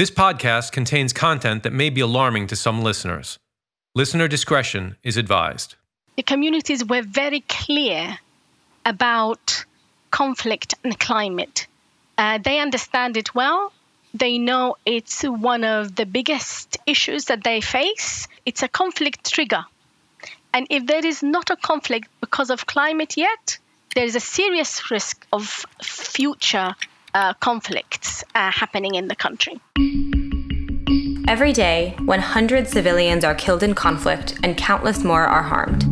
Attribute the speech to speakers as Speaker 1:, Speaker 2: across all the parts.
Speaker 1: This podcast contains content that may be alarming to some listeners. Listener discretion is advised.
Speaker 2: The communities were very clear about conflict and climate. Uh, they understand it well. They know it's one of the biggest issues that they face. It's a conflict trigger. And if there is not a conflict because of climate yet, there is a serious risk of future uh, conflicts uh, happening in the country.
Speaker 3: Every day, 100 civilians are killed in conflict and countless more are harmed.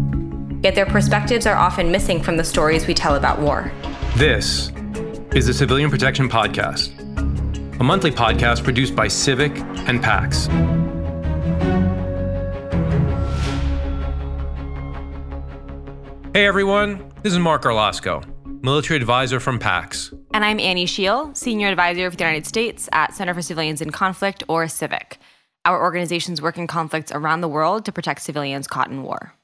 Speaker 3: Yet their perspectives are often missing from the stories we tell about war.
Speaker 1: This is the Civilian Protection Podcast, a monthly podcast produced by Civic and PAX. Hey everyone, this is Marc Garlasco, military advisor from PAX.
Speaker 3: And I'm Annie Shiel, Senior Advisor for the United States at Center for Civilians in Conflict, or CIVIC. Our organizations work in conflicts around the world to protect civilians caught in war.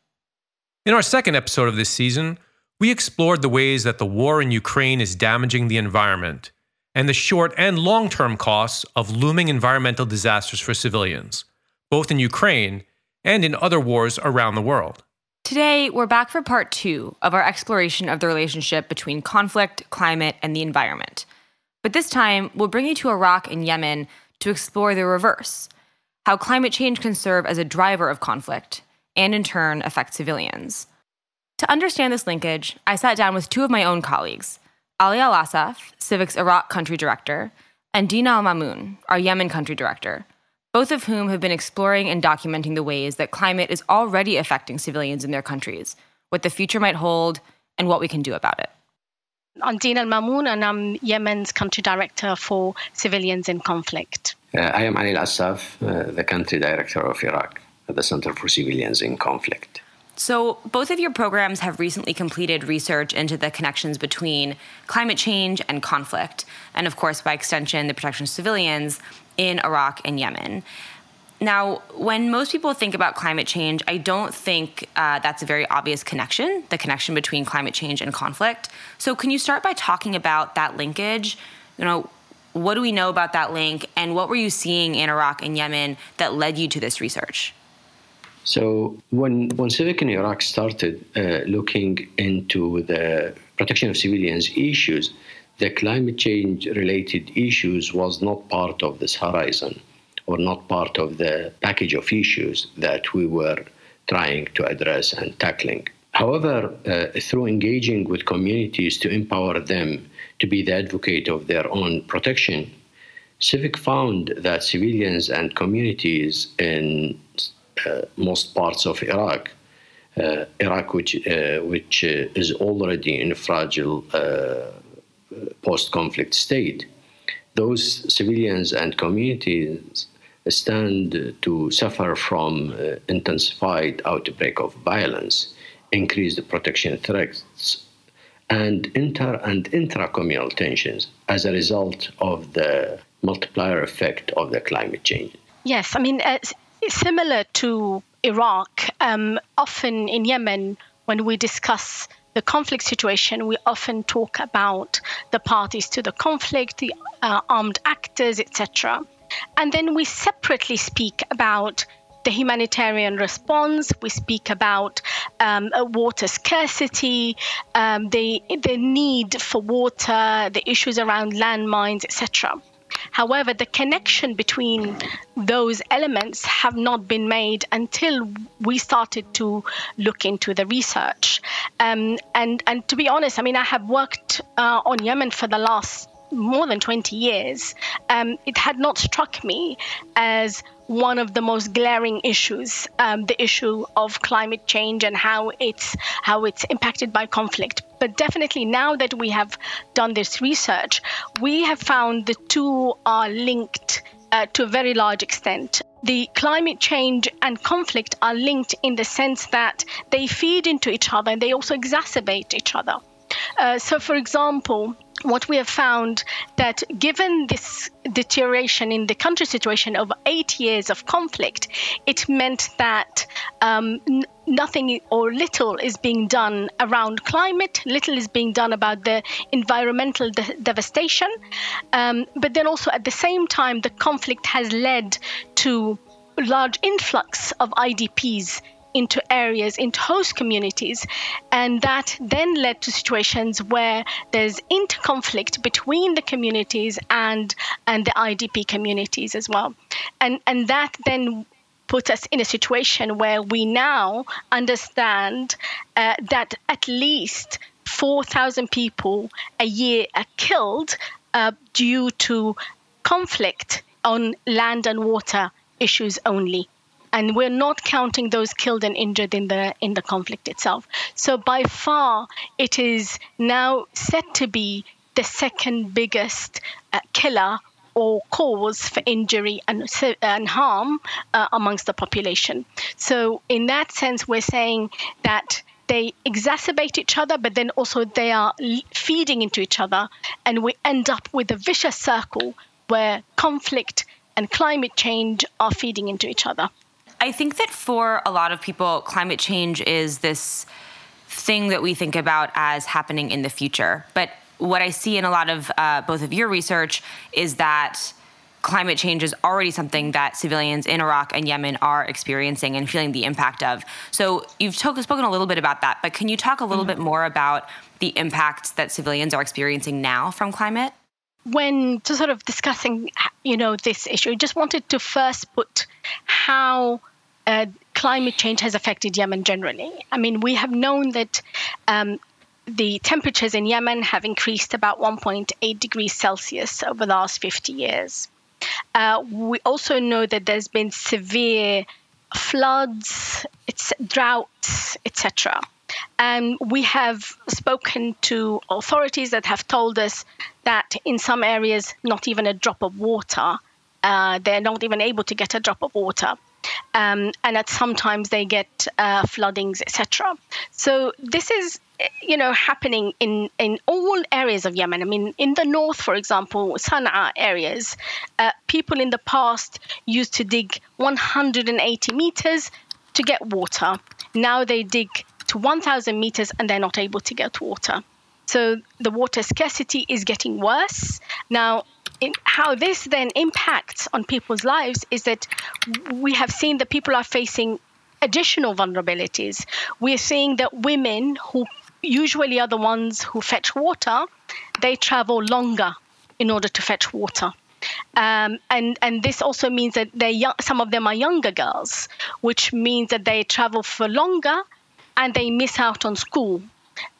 Speaker 1: In our second episode of this season, we explored the ways that the war in Ukraine is damaging the environment and the short and long term costs of looming environmental disasters for civilians, both in Ukraine and in other wars around the world.
Speaker 3: Today, we're back for part two of our exploration of the relationship between conflict, climate, and the environment. But this time, we'll bring you to Iraq and Yemen to explore the reverse how climate change can serve as a driver of conflict and, in turn, affect civilians. To understand this linkage, I sat down with two of my own colleagues Ali Al Assaf, Civic's Iraq country director, and Dina El Mamoun, our Yemen country director, both of whom have been exploring and documenting the ways that climate is already affecting civilians in their countries, what the future might hold, and what we can do about it.
Speaker 2: I'm Dina El Mamoun, and I'm Yemen's country director for civilians in conflict.
Speaker 4: Uh, I am Ali Al Assaf, uh, the country director of Iraq at the Center for Civilians in Conflict.
Speaker 3: So, both of your programs have recently completed research into the connections between climate change and conflict, and of course, by extension, the protection of civilians in Iraq and Yemen. Now, when most people think about climate change, I don't think uh, that's a very obvious connection, the connection between climate change and conflict. So, can you start by talking about that linkage? You know, what do we know about that link, and what were you seeing in Iraq and Yemen that led you to this research?
Speaker 4: So when when Civic in Iraq started uh, looking into the protection of civilians issues, the climate change related issues was not part of this horizon or not part of the package of issues that we were trying to address and tackling. However, uh, through engaging with communities to empower them to be the advocate of their own protection, Civic found that civilians and communities in uh, most parts of Iraq, uh, Iraq, which uh, which is already in a fragile post-conflict state, those civilians and communities stand to suffer from uh, intensified outbreak of violence, increased protection threats, and inter and intra-communal tensions as a result of the multiplier effect of the climate change.
Speaker 2: Yes, I mean, uh, similar to Iraq, um, often in Yemen, when we discuss the conflict situation, we often talk about the parties to the conflict, the uh, armed actors, etc. And then we separately speak about the humanitarian response. We speak about um, water scarcity, um, the the need for water, the issues around landmines, etc. However, the connection between those elements have not been made until we started to look into the research. Um, and and to be honest, I mean, I have worked uh, on Yemen for the last more than 20 years, um, it had not struck me as one of the most glaring issues, um, the issue of climate change and how it's how it's impacted by conflict. But definitely now that we have done this research, we have found the two are linked uh, to a very large extent. The climate change and conflict are linked in the sense that they feed into each other and they also exacerbate each other. Uh, so, for example, what we have found that given this deterioration in the country situation over eight years of conflict, it meant that um, n- nothing or little is being done around climate, little is being done about the environmental de- devastation. Um, but then also at the same time, the conflict has led to large influx of IDPs into areas, into host communities. And that then led to situations where there's interconflict between the communities and, and the IDP communities as well. And, and that then put us in a situation where we now understand uh, that at least 4,000 people a year are killed uh, due to conflict on land and water issues only and we're not counting those killed and injured in the in the conflict itself. So by far, it is now set to be the second biggest uh, killer or cause for injury and, and harm uh, amongst the population. So in that sense, we're saying that they exacerbate each other, but then also they are feeding into each other, and we end up with a vicious circle where conflict and climate change are feeding into each other.
Speaker 3: I think that for a lot of people, climate change is this thing that we think about as happening in the future. But what I see in a lot of uh, both of your research is that climate change is already something that civilians in Iraq and Yemen are experiencing and feeling the impact of. So you've talk, spoken a little bit about that, but can you talk a little mm-hmm. bit more about the impacts that civilians are experiencing now from climate?
Speaker 2: When to sort of discussing, you know, this issue, I just wanted to first put how uh, climate change has affected Yemen generally. I mean, we have known that um, the temperatures in Yemen have increased about 1.8 degrees Celsius over the last 50 years. Uh, we also know that there's been severe floods, droughts, etc. And we have spoken to authorities that have told us that in some areas, not even a drop of water, uh, they're not even able to get a drop of water um, and that sometimes they get uh, floodings, etc. So this is you know happening in in all areas of Yemen. I mean, in the north, for example, Sana'a areas, uh, people in the past used to dig 180 meters to get water. Now they dig to 1,000 meters and they're not able to get water. So the water scarcity is getting worse. Now, how this then impacts on people's lives is that we have seen that people are facing additional vulnerabilities. We're seeing that women who usually are the ones who fetch water, they travel longer in order to fetch water. Um, and and this also means that they some of them are younger girls, which means that they travel for longer and they miss out on school.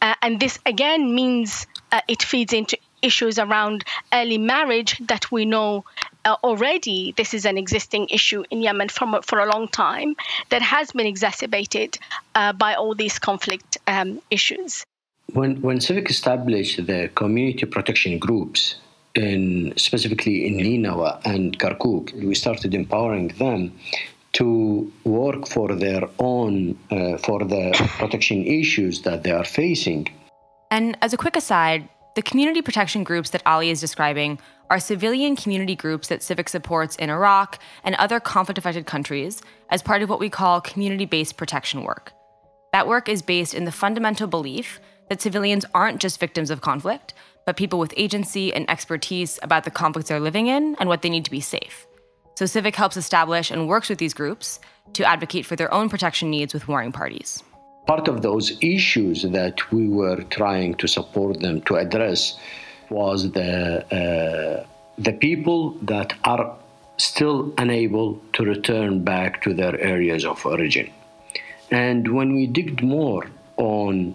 Speaker 2: Uh, and this again means uh, it feeds into issues around early marriage that we know uh, already this is an existing issue in Yemen from, for a long time that has been exacerbated uh, by all these conflict um, issues.
Speaker 4: When, when Civic established the community protection groups, in, specifically in Ninawa and Kirkuk, we started empowering them to work for their own, uh, for the protection issues that they are facing.
Speaker 3: And as a quick aside, the community protection groups that Ali is describing are civilian community groups that Civic supports in Iraq and other conflict affected countries as part of what we call community based protection work. That work is based in the fundamental belief that civilians aren't just victims of conflict, but people with agency and expertise about the conflicts they're living in and what they need to be safe. So Civic helps establish and works with these groups to advocate for their own protection needs with warring parties
Speaker 4: part of those issues that we were trying to support them to address was the uh, the people that are still unable to return back to their areas of origin. And when we digged more on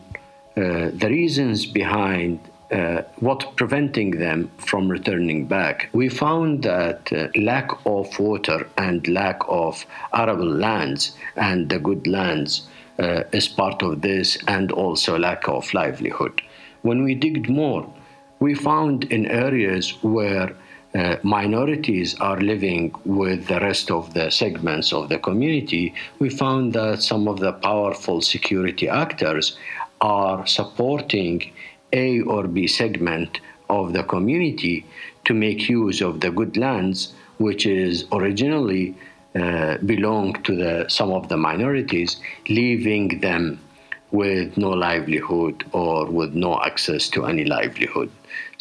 Speaker 4: uh, the reasons behind uh, what preventing them from returning back, we found that uh, lack of water and lack of arable lands and the good lands uh, is part of this, and also lack of livelihood. When we digged more, we found in areas where uh, minorities are living with the rest of the segments of the community, we found that some of the powerful security actors are supporting A or B segment of the community to make use of the good lands, which is originally uh, belonged to the, some of the minorities, leaving them with no livelihood or with no access to any livelihood.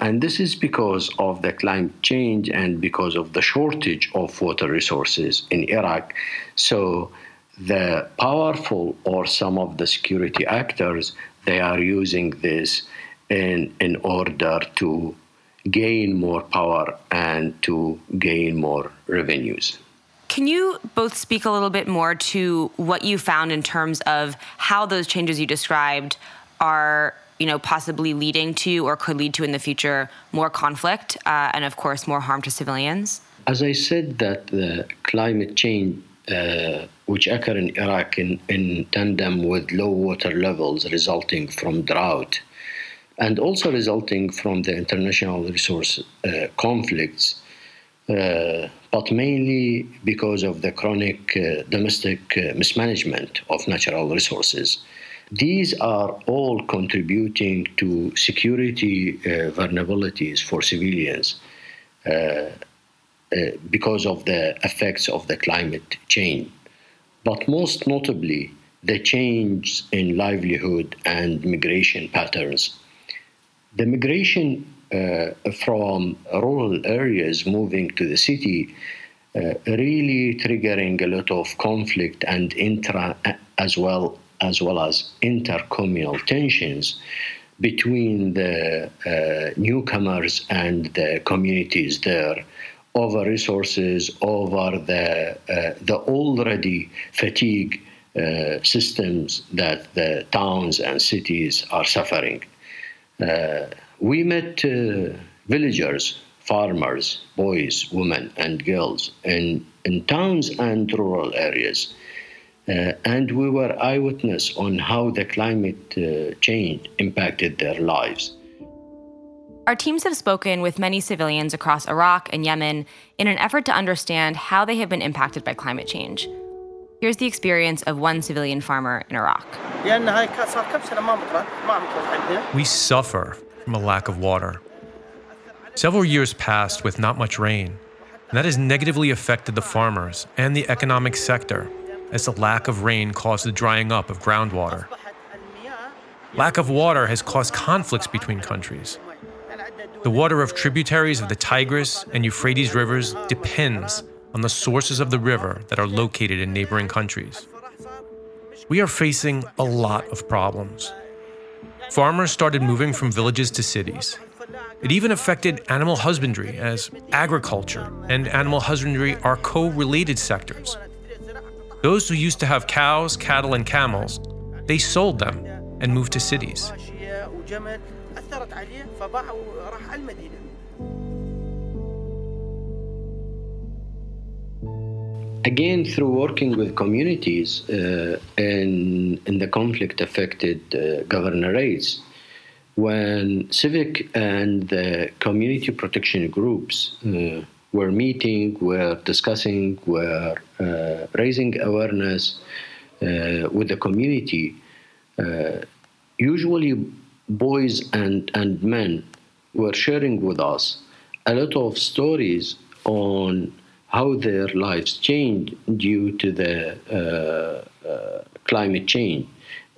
Speaker 4: And this is because of the climate change and because of the shortage of water resources in Iraq. So the powerful or some of the security actors, they are using this in, in order to gain more power and to gain more revenues.
Speaker 3: Can you both speak a little bit more to what you found in terms of how those changes you described are, you know, possibly leading to or could lead to in the future more conflict uh, and, of course, more harm to civilians?
Speaker 4: As I said, that the climate change uh, which occur in Iraq in, in tandem with low water levels resulting from drought and also resulting from the international resource uh, conflicts uh, but mainly because of the chronic uh, domestic uh, mismanagement of natural resources. These are all contributing to security uh, vulnerabilities for civilians uh, uh, because of the effects of the climate change. But most notably, the change in livelihood and migration patterns. The migration from rural areas moving to the city, uh, really triggering a lot of conflict and intra as well as well as intercommunal tensions between the uh, newcomers and the communities there over resources, over the uh, the already fatigue uh, systems that the towns and cities are suffering. We met uh, villagers, farmers, boys, women, and girls in, in towns and rural areas. Uh, and we were eyewitness on how the climate uh, change impacted their lives.
Speaker 3: Our teams have spoken with many civilians across Iraq and Yemen in an effort to understand how they have been impacted by climate change. Here's the experience of one civilian farmer in Iraq.
Speaker 1: We suffer from a lack of water. Several years passed with not much rain, and that has negatively affected the farmers and the economic sector as the lack of rain caused the drying up of groundwater. Lack of water has caused conflicts between countries. The water of tributaries of the Tigris and Euphrates rivers depends on the sources of the river that are located in neighboring countries. We are facing a lot of problems. Farmers started moving from villages to cities. It even affected animal husbandry, as agriculture and animal husbandry are co related sectors. Those who used to have cows, cattle, and camels, they sold them and moved to cities.
Speaker 4: Again, through working with communities uh, in, in the conflict affected uh, governorates, when civic and the community protection groups uh, were meeting, were discussing, were uh, raising awareness uh, with the community, uh, usually boys and, and men were sharing with us a lot of stories on how their lives changed due to the uh, uh, climate change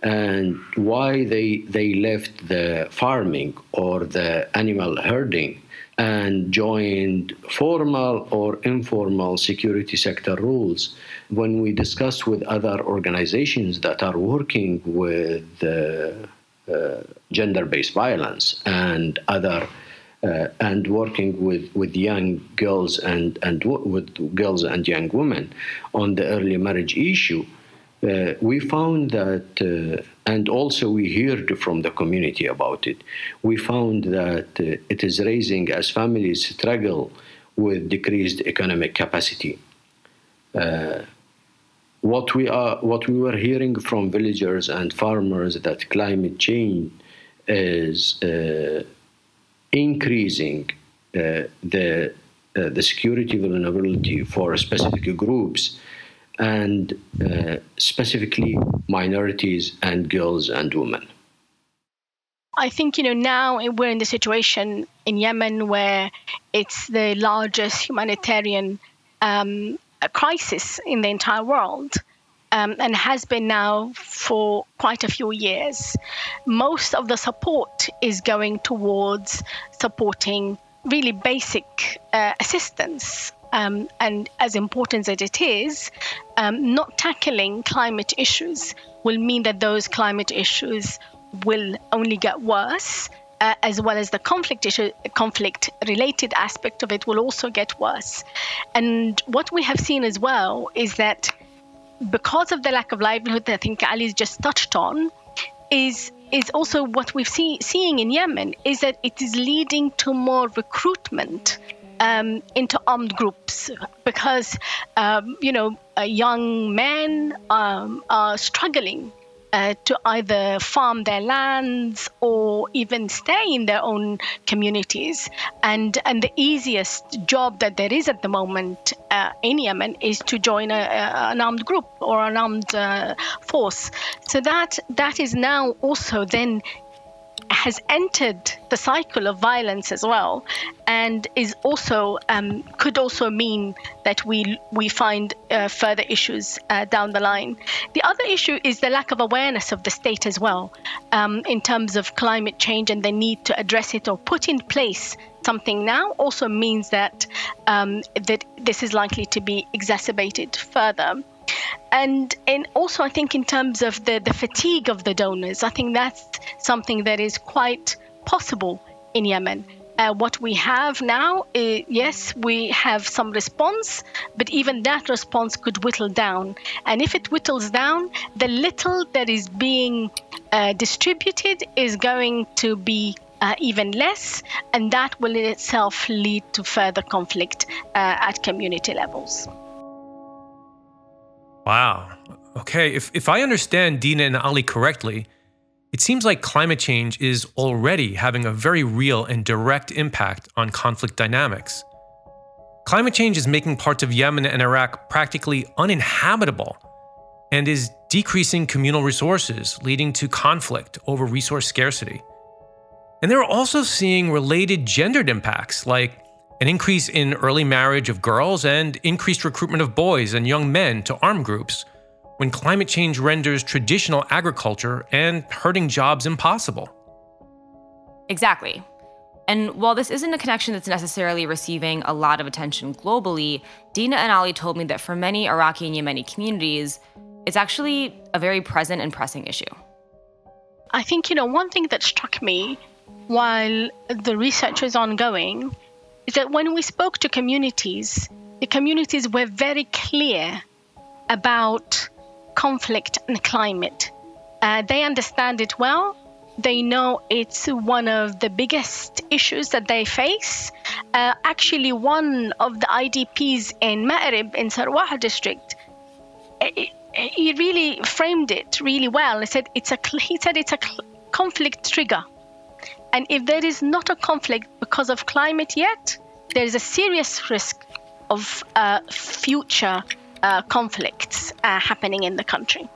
Speaker 4: and why they they left the farming or the animal herding and joined formal or informal security sector rules. When we discuss with other organizations that are working with uh, uh, gender-based violence and other uh, and working with, with young girls and, and w- with girls and young women on the early marriage issue, uh, we found that, uh, and also we heard from the community about it, we found that uh, it is raising as families struggle with decreased economic capacity. Uh, what we are, what we were hearing from villagers and farmers that climate change is uh, increasing uh, the uh, the security vulnerability for specific groups and uh, specifically minorities and girls and women.
Speaker 2: I think, you know, now we're in the situation in Yemen where it's the largest humanitarian um, crisis in the entire world. Um, and has been now for quite a few years. Most of the support is going towards supporting really basic uh, assistance. Um, and as important as it is, um, not tackling climate issues will mean that those climate issues will only get worse. Uh, as well as the conflict issue, conflict related aspect of it will also get worse. And what we have seen as well is that because of the lack of livelihood that I think Ali's just touched on, is is also what we've see, seeing in Yemen is that it is leading to more recruitment um, into armed groups. Because um, you know young men um, are struggling uh, to either farm their lands or even stay in their own communities. And and the easiest job that there is at the moment uh, in Yemen is to join a, a, an armed group or an armed uh, force. So that that is now also then has entered the cycle of violence as well, and is also um, could also mean that we we find uh, further issues uh, down the line. The other issue is the lack of awareness of the state as well, um, in terms of climate change and the need to address it or put in place something now also means that um, that this is likely to be exacerbated further and and also I think in terms of the the fatigue of the donors, I think that's something that is quite possible in Yemen. Uh, what we have now, is, yes, we have some response, but even that response could whittle down. And if it whittles down, the little that is being uh, distributed is going to be uh, even less, and that will in itself lead to further conflict uh, at community levels.
Speaker 1: Wow. Okay, if, if I understand Dina and Ali correctly, it seems like climate change is already having a very real and direct impact on conflict dynamics. Climate change is making parts of Yemen and Iraq practically uninhabitable and is decreasing communal resources, leading to conflict over resource scarcity. And they're also seeing related gendered impacts like an increase in early marriage of girls, and increased recruitment of boys and young men to armed groups when climate change renders traditional agriculture and herding jobs impossible.
Speaker 3: Exactly. And while this isn't a connection that's necessarily receiving a lot of attention globally, Dina and Ali told me that for many Iraqi and Yemeni communities, it's actually a very present and pressing issue.
Speaker 2: I think, you know, one thing that struck me while the research was ongoing is that when we spoke to communities, the communities were very clear about conflict and climate. Uh, they understand it well. They know it's one of the biggest issues that they face. Uh, actually, one of the IDPs in Ma'rib in Sarwaha district, he really framed it really well. He said it's a he said it's a conflict trigger. And if there is not a conflict because of climate yet, there is a serious risk of uh, future uh, conflicts uh, happening in the country.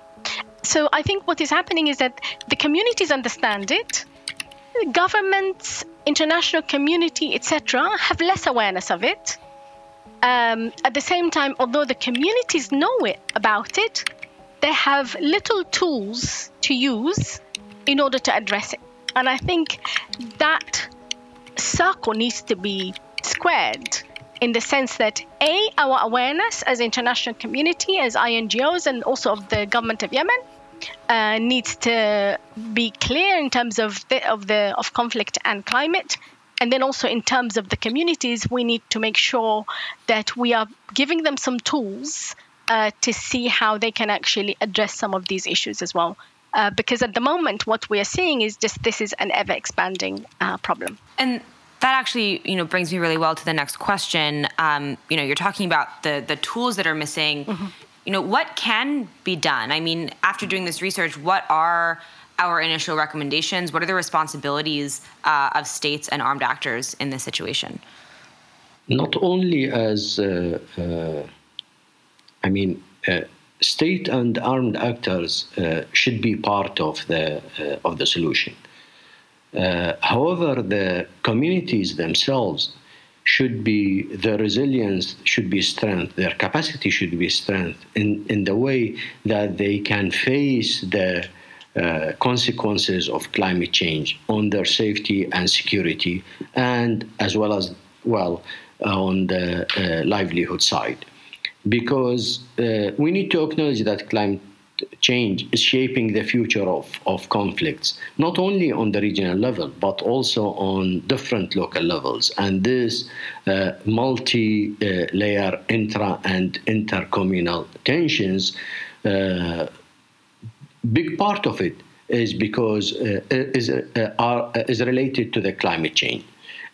Speaker 2: So I think what is happening is that the communities understand it, governments, international community, etc., have less awareness of it. Um, at the same time, although the communities know it about it, they have little tools to use in order to address it. And I think that circle needs to be squared in the sense that a our awareness as international community as INGOs and also of the government of Yemen uh, needs to be clear in terms of the, of the of conflict and climate. And then also in terms of the communities we need to make sure that we are giving them some tools uh, to see how they can actually address some of these issues as well uh, because at the moment what we are seeing is just this is an ever expanding uh, problem.
Speaker 3: And that actually you know brings me really well to the next question. Um, you know you're talking about the the tools that are missing. Mm-hmm. you know what can be done? I mean after doing this research what are our initial recommendations? What are the responsibilities uh, of states and armed actors in this situation?
Speaker 4: Not only as uh, uh, i mean uh, state and armed actors uh, should be part of the uh, of the solution. Uh, however, the communities themselves should be the resilience should be strength their capacity should be strength in, in the way that they can face the uh, consequences of climate change on their safety and security and as well as well on the uh, livelihood side because uh, we need to acknowledge that climate change is shaping the future of, of conflicts, not only on the regional level, but also on different local levels. And this uh, multi layer intra and intercommunal tensions, uh, big part of it is because uh, is, uh, are, is related to the climate change.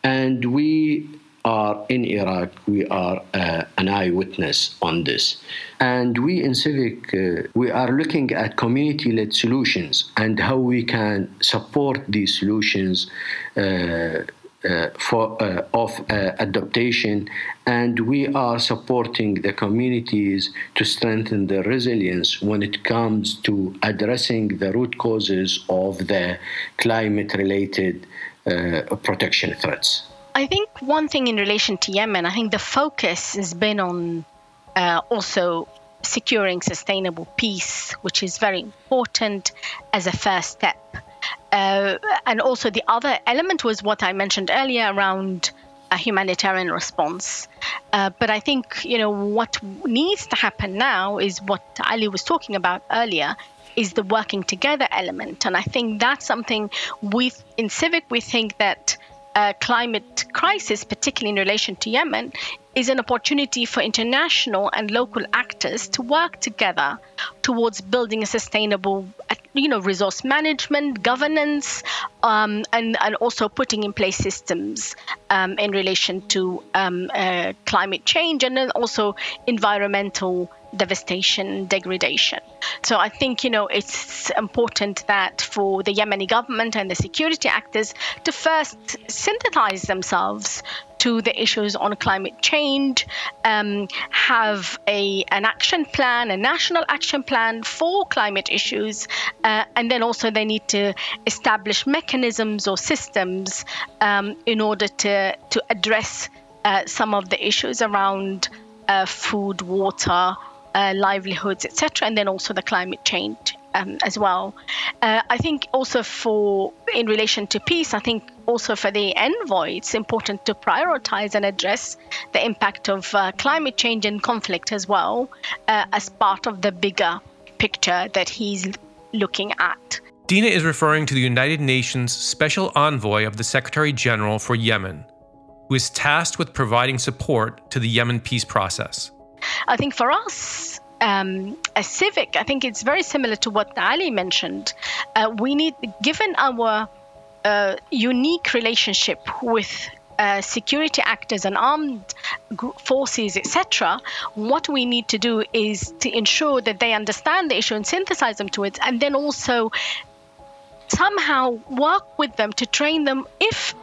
Speaker 4: And we are in Iraq, we are uh, an eyewitness on this. And we in Civic, uh, we are looking at community led solutions and how we can support these solutions. Uh, uh for uh, of uh, adaptation, and we are supporting the communities to strengthen their resilience when it comes to addressing the root causes of the climate-related protection threats.
Speaker 2: I think one thing in relation to Yemen, I think the focus has been on uh, also securing sustainable peace, which is very important as a first step. Uh, and also, the other element was what I mentioned earlier around a humanitarian response. Uh, but I think, you know, what needs to happen now is what Ali was talking about earlier is the working together element. And I think that's something we, in Civic, we think that uh, climate crisis, particularly in relation to Yemen, is an opportunity for international and local actors to work together towards building a sustainable, you know, resource management, governance, um, and and also putting in place systems um, in relation to um, uh, climate change and then also environmental devastation, degradation. So I think, you know, it's important that for the Yemeni government and the security actors to first synthesize themselves to the issues on climate change, um, have a an action plan, a national action plan for climate issues, uh, and then also they need to establish mechanisms or systems um, in order to to address uh, some of the issues around uh, food, water, uh, livelihoods, etc., and then also the climate change um, as well. Uh, I think also for in relation to peace, I think also for the envoy, it's important to prioritize and address the impact of uh, climate change and conflict as well uh, as part of the bigger picture that he's looking at.
Speaker 1: Dina is referring to the United Nations Special Envoy of the Secretary General for Yemen, who is tasked with providing support to the Yemen peace process.
Speaker 2: I think for us, um, a civic, I think it's very similar to what Ali mentioned. Uh, we need, given our uh, unique relationship with uh, security actors and armed forces, etc., what we need to do is to ensure that they understand the issue and synthesize them to it, and then also somehow work with them to train them if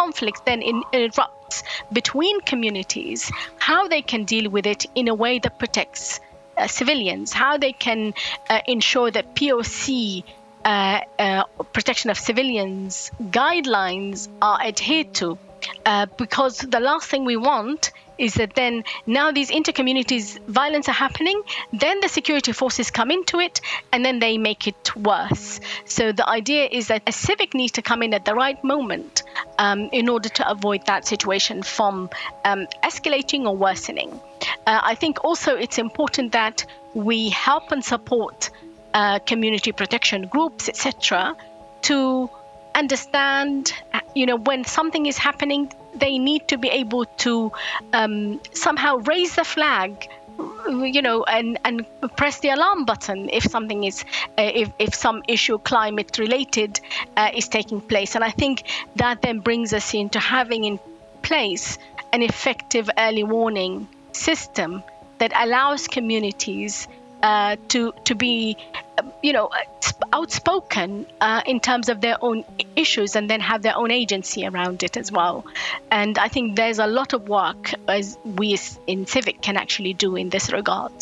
Speaker 2: conflict then in, erupts between communities, how they can deal with it in a way that protects uh, civilians, how they can uh, ensure that POC uh, uh, protection of civilians guidelines are adhered to. Uh, because the last thing we want is that then now these intercommunities violence are happening then the security forces come into it and then they make it worse. So the idea is that a civic needs to come in at the right moment um, in order to avoid that situation from um, escalating or worsening. Uh, i think also it's important that we help and support uh, community protection groups etc to understand you know when something is happening they need to be able to um, somehow raise the flag you know and and press the alarm button if something is uh, if, if some issue climate related uh, is taking place. And i think that then brings us into having in place an effective early warning system that allows communities uh, to to be, you know, outspoken uh, in terms of their own issues, and then have their own agency around it as well. And I think there's a lot of work as we in Civic can actually do in this regard.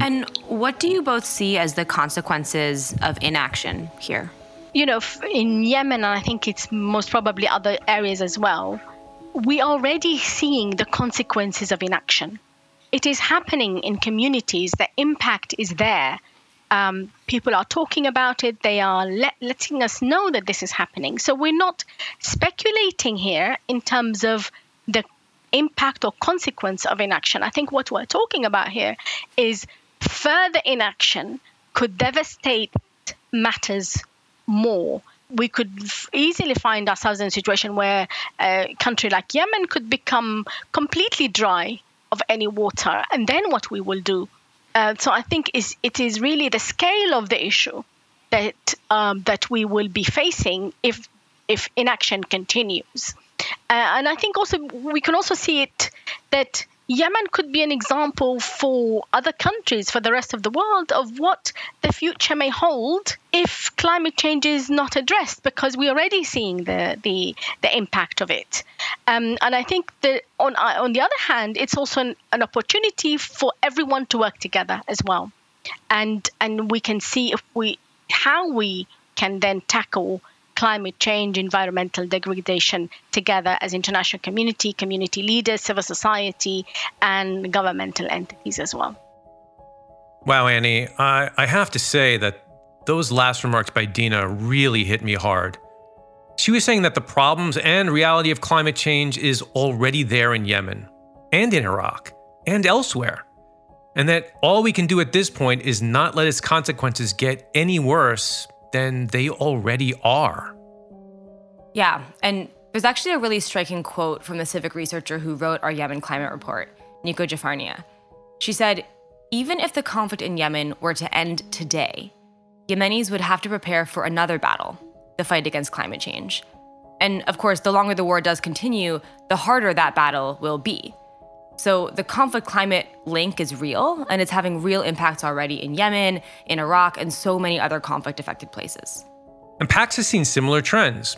Speaker 3: And what do you both see as the consequences of inaction here?
Speaker 2: you know, in Yemen, and I think it's most probably other areas as well, we are already seeing the consequences of inaction. It is happening in communities, the impact is there. Um, people are talking about it, they are let, letting us know that this is happening. So we're not speculating here in terms of the impact or consequence of inaction. I think what we're talking about here is further inaction could devastate matters more we could easily find ourselves in a situation where a country like Yemen could become completely dry of any water, and then what we will do. Uh, so I think is it is really the scale of the issue that um, that we will be facing if if inaction continues, uh, and I think also we can also see it that Yemen could be an example for other countries, for the rest of the world, of what the future may hold if climate change is not addressed, because we're already seeing the the, the impact of it. Um, and I think that on on the other hand, it's also an, an opportunity for everyone to work together as well, and and we can see if we how we can then tackle climate change, environmental degradation together as international community, community leaders, civil society, and governmental entities as well.
Speaker 1: Wow, Annie, I, I have to say that those last remarks by Dina really hit me hard. She was saying that the problems and reality of climate change is already there in Yemen and in Iraq and elsewhere. And that all we can do at this point is not let its consequences get any worse than they already are.
Speaker 3: Yeah, and there's actually a really striking quote from the civic researcher who wrote our Yemen climate report, Niku Jafarnia. She said, even if the conflict in Yemen were to end today, Yemenis would have to prepare for another battle, the fight against climate change. And of course, the longer the war does continue, the harder that battle will be. So the conflict climate link is real, and it's having real impacts already in Yemen, in Iraq, and so many other conflict affected places.
Speaker 1: And PAX has seen similar trends.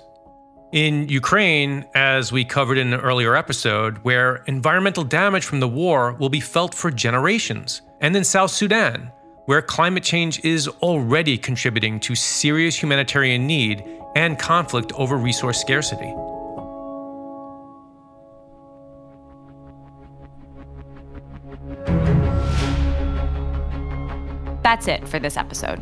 Speaker 1: In Ukraine, as we covered in an earlier episode, where environmental damage from the war will be felt for generations. And in South Sudan, where climate change is already contributing to serious humanitarian need and conflict over resource scarcity.
Speaker 3: That's it for this episode.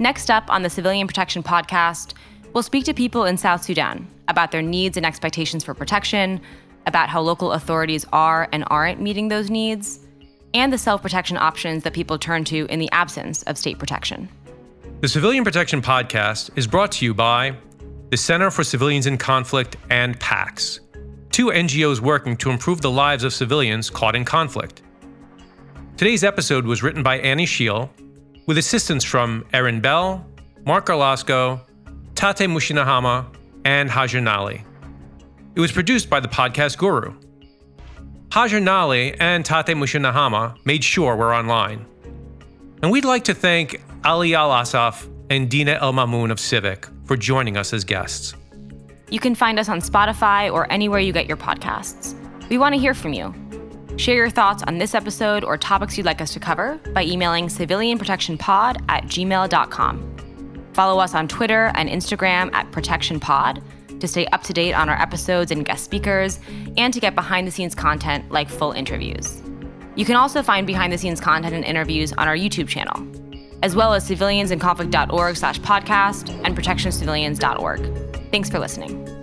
Speaker 3: Next up on the Civilian Protection Podcast, we'll speak to people in South Sudan about their needs and expectations for protection, about how local authorities are and aren't meeting those needs, and the self protection options that people turn to in the absence of state protection.
Speaker 1: The Civilian Protection Podcast is brought to you by the Center for Civilians in Conflict and PAX, two NGOs working to improve the lives of civilians caught in conflict. Today's episode was written by Annie Shiel, with assistance from Erin Bijl, Marc Garlasco, Tate Musinahama, and Hajer Naili. It was produced by the podcast guru. Hajer Naili and Tate Musinahama made sure we're online. And we'd like to thank Ali Al Assaf and Dina El Mamoun of Civic for joining us as guests.
Speaker 3: You can find us on Spotify or anywhere you get your podcasts. We want to hear from you. Share your thoughts on this episode or topics you'd like us to cover by emailing civilianprotectionpod at gmail.com. Follow us on Twitter and Instagram at protectionpod to stay up to date on our episodes and guest speakers, and to get behind the scenes content like full interviews. You can also find behind the scenes content and interviews on our YouTube channel, as well as civiliansinconflict.org slash podcast and protectioncivilians.org. Thanks for listening.